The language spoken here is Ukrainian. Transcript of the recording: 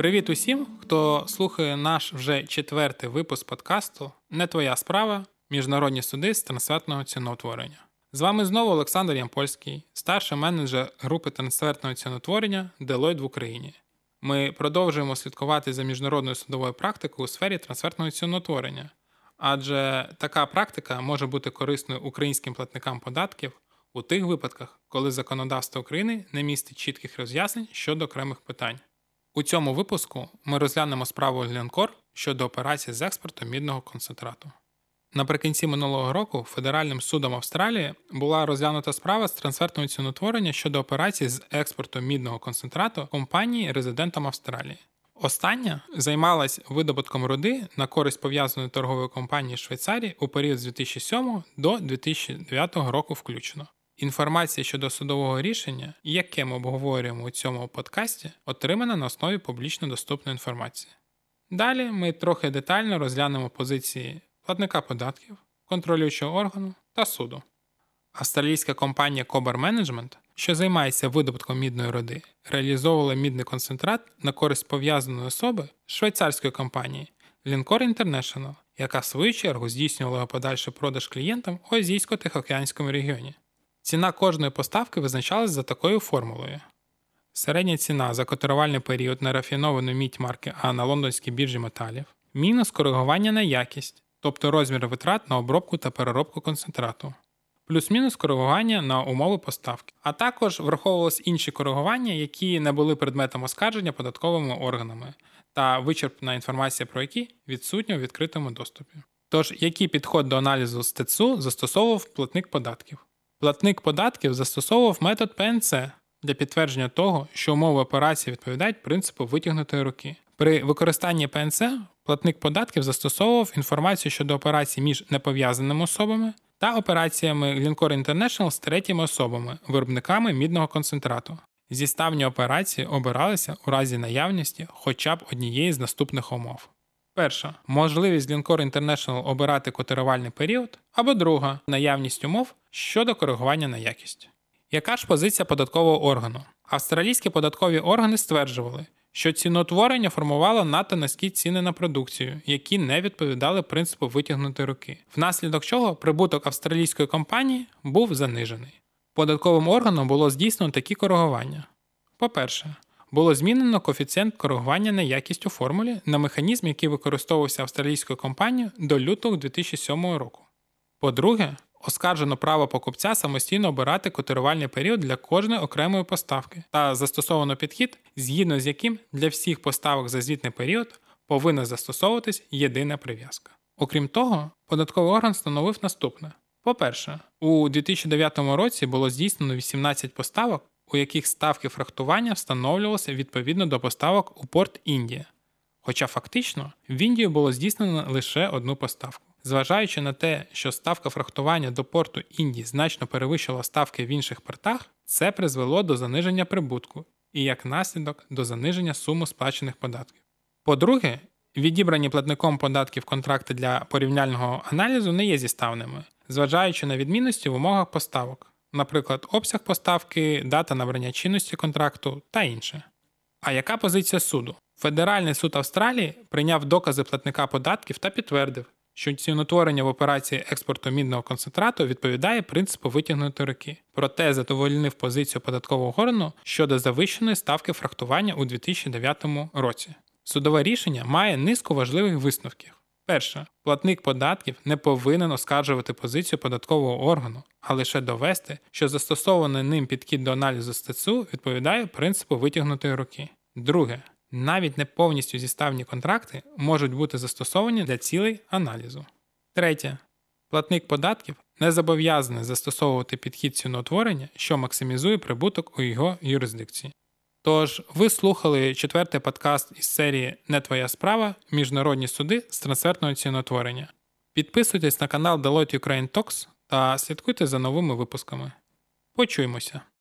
Привіт усім, хто слухає наш вже четвертий випуск подкасту Не твоя справа. Міжнародні суди з трансфертного ціноутворення. З вами знову Олександр Ямпольський, старший менеджер групи трансфертного ціноутворення Deloitte в Україні. Ми продовжуємо слідкувати за міжнародною судовою практикою у сфері трансфертного ціноутворення, адже така практика може бути корисною українським платникам податків у тих випадках, коли законодавство України не містить чітких роз'яснень щодо окремих питань. У цьому випуску ми розглянемо справу Глінкор щодо операції з експорту мідного концентрату. Наприкінці минулого року Федеральним судом Австралії була розглянута справа з трансфертного ціноутворення щодо операції з експорту мідного концентрату компанії резидентом Австралії. Остання займалась видобутком руди на користь пов'язаної торгової компанії Швейцарії у період з 2007 до 2009 року включно. Інформація щодо судового рішення, яке ми обговорюємо у цьому подкасті, отримана на основі публічно доступної інформації. Далі ми трохи детально розглянемо позиції платника податків, контролюючого органу та суду. Австралійська компанія Cobber Management, що займається видобутком мідної роди, реалізовувала мідний концентрат на користь пов'язаної особи швейцарської компанії Lincor International, яка в свою чергу здійснювала подальший продаж клієнтам у Азійсько-Тихоокеанському регіоні. Ціна кожної поставки визначалась за такою формулою. Середня ціна за котирувальний період на рафіновану мідь марки А на лондонській біржі металів, мінус коригування на якість, тобто розмір витрат на обробку та переробку концентрату, плюс-мінус коригування на умови поставки, а також враховувалися інші коригування, які не були предметом оскарження податковими органами, та вичерпна інформація про які відсутня у відкритому доступі. Тож, який підход до аналізу з ТЦУ застосовував платник податків? Платник податків застосовував метод ПНЦ для підтвердження того, що умови операції відповідають принципу витягнутої руки. При використанні ПНЦ платник податків застосовував інформацію щодо операцій між непов'язаними особами та операціями Glencore International з третіми особами, виробниками мідного концентрату. Зіставні операції обиралися у разі наявності хоча б однієї з наступних умов. Перша можливість Glencore International обирати котирувальний період, або друга наявність умов щодо коригування на якість. Яка ж позиція податкового органу? Австралійські податкові органи стверджували, що ціноутворення формувало надто низькі ціни на продукцію, які не відповідали принципу витягнути руки, внаслідок чого прибуток австралійської компанії був занижений. Податковим органом було здійснено такі коригування. По-перше, було змінено коефіцієнт коригування на якість у формулі на механізм, який використовувався австралійською компанією до лютого 2007 року. По-друге, оскаржено право покупця самостійно обирати котирувальний період для кожної окремої поставки та застосовано підхід, згідно з яким для всіх поставок за звітний період повинна застосовуватись єдина прив'язка. Окрім того, податковий орган встановив наступне: по-перше, у 2009 році було здійснено 18 поставок, у яких ставки фрахтування встановлювалися відповідно до поставок у порт Індія. Хоча фактично в Індію було здійснено лише одну поставку. Зважаючи на те, що ставка фрахтування до порту Індії значно перевищила ставки в інших портах, це призвело до заниження прибутку і як наслідок до заниження суми сплачених податків. По-друге, відібрані платником податків контракти для порівняльного аналізу не є зіставними, зважаючи на відмінності в умовах поставок, наприклад, обсяг поставки, дата набрання чинності контракту та інше. А яка позиція суду? Федеральний суд Австралії прийняв докази платника податків та підтвердив, що ціноутворення в операції експорту мідного концентрату відповідає принципу витягнутої руки, проте задовольнив позицію податкового органу щодо завищеної ставки фрахтування у 2009 році. Судове рішення має низку важливих висновків. Перше, платник податків не повинен оскаржувати позицію податкового органу, а лише довести, що застосований ним підхід до аналізу стецу відповідає принципу витягнутої руки. Друге, навіть не повністю зіставні контракти можуть бути застосовані для цілей аналізу. Третє. Платник податків не зобов'язаний застосовувати підхід ціноутворення, що максимізує прибуток у його юрисдикції. Тож, ви слухали четвертий подкаст із серії Не твоя справа Міжнародні суди з трансфертного ціноутворення. Підписуйтесь на канал Deloitte Ukraine Talks та слідкуйте за новими випусками. Почуємося!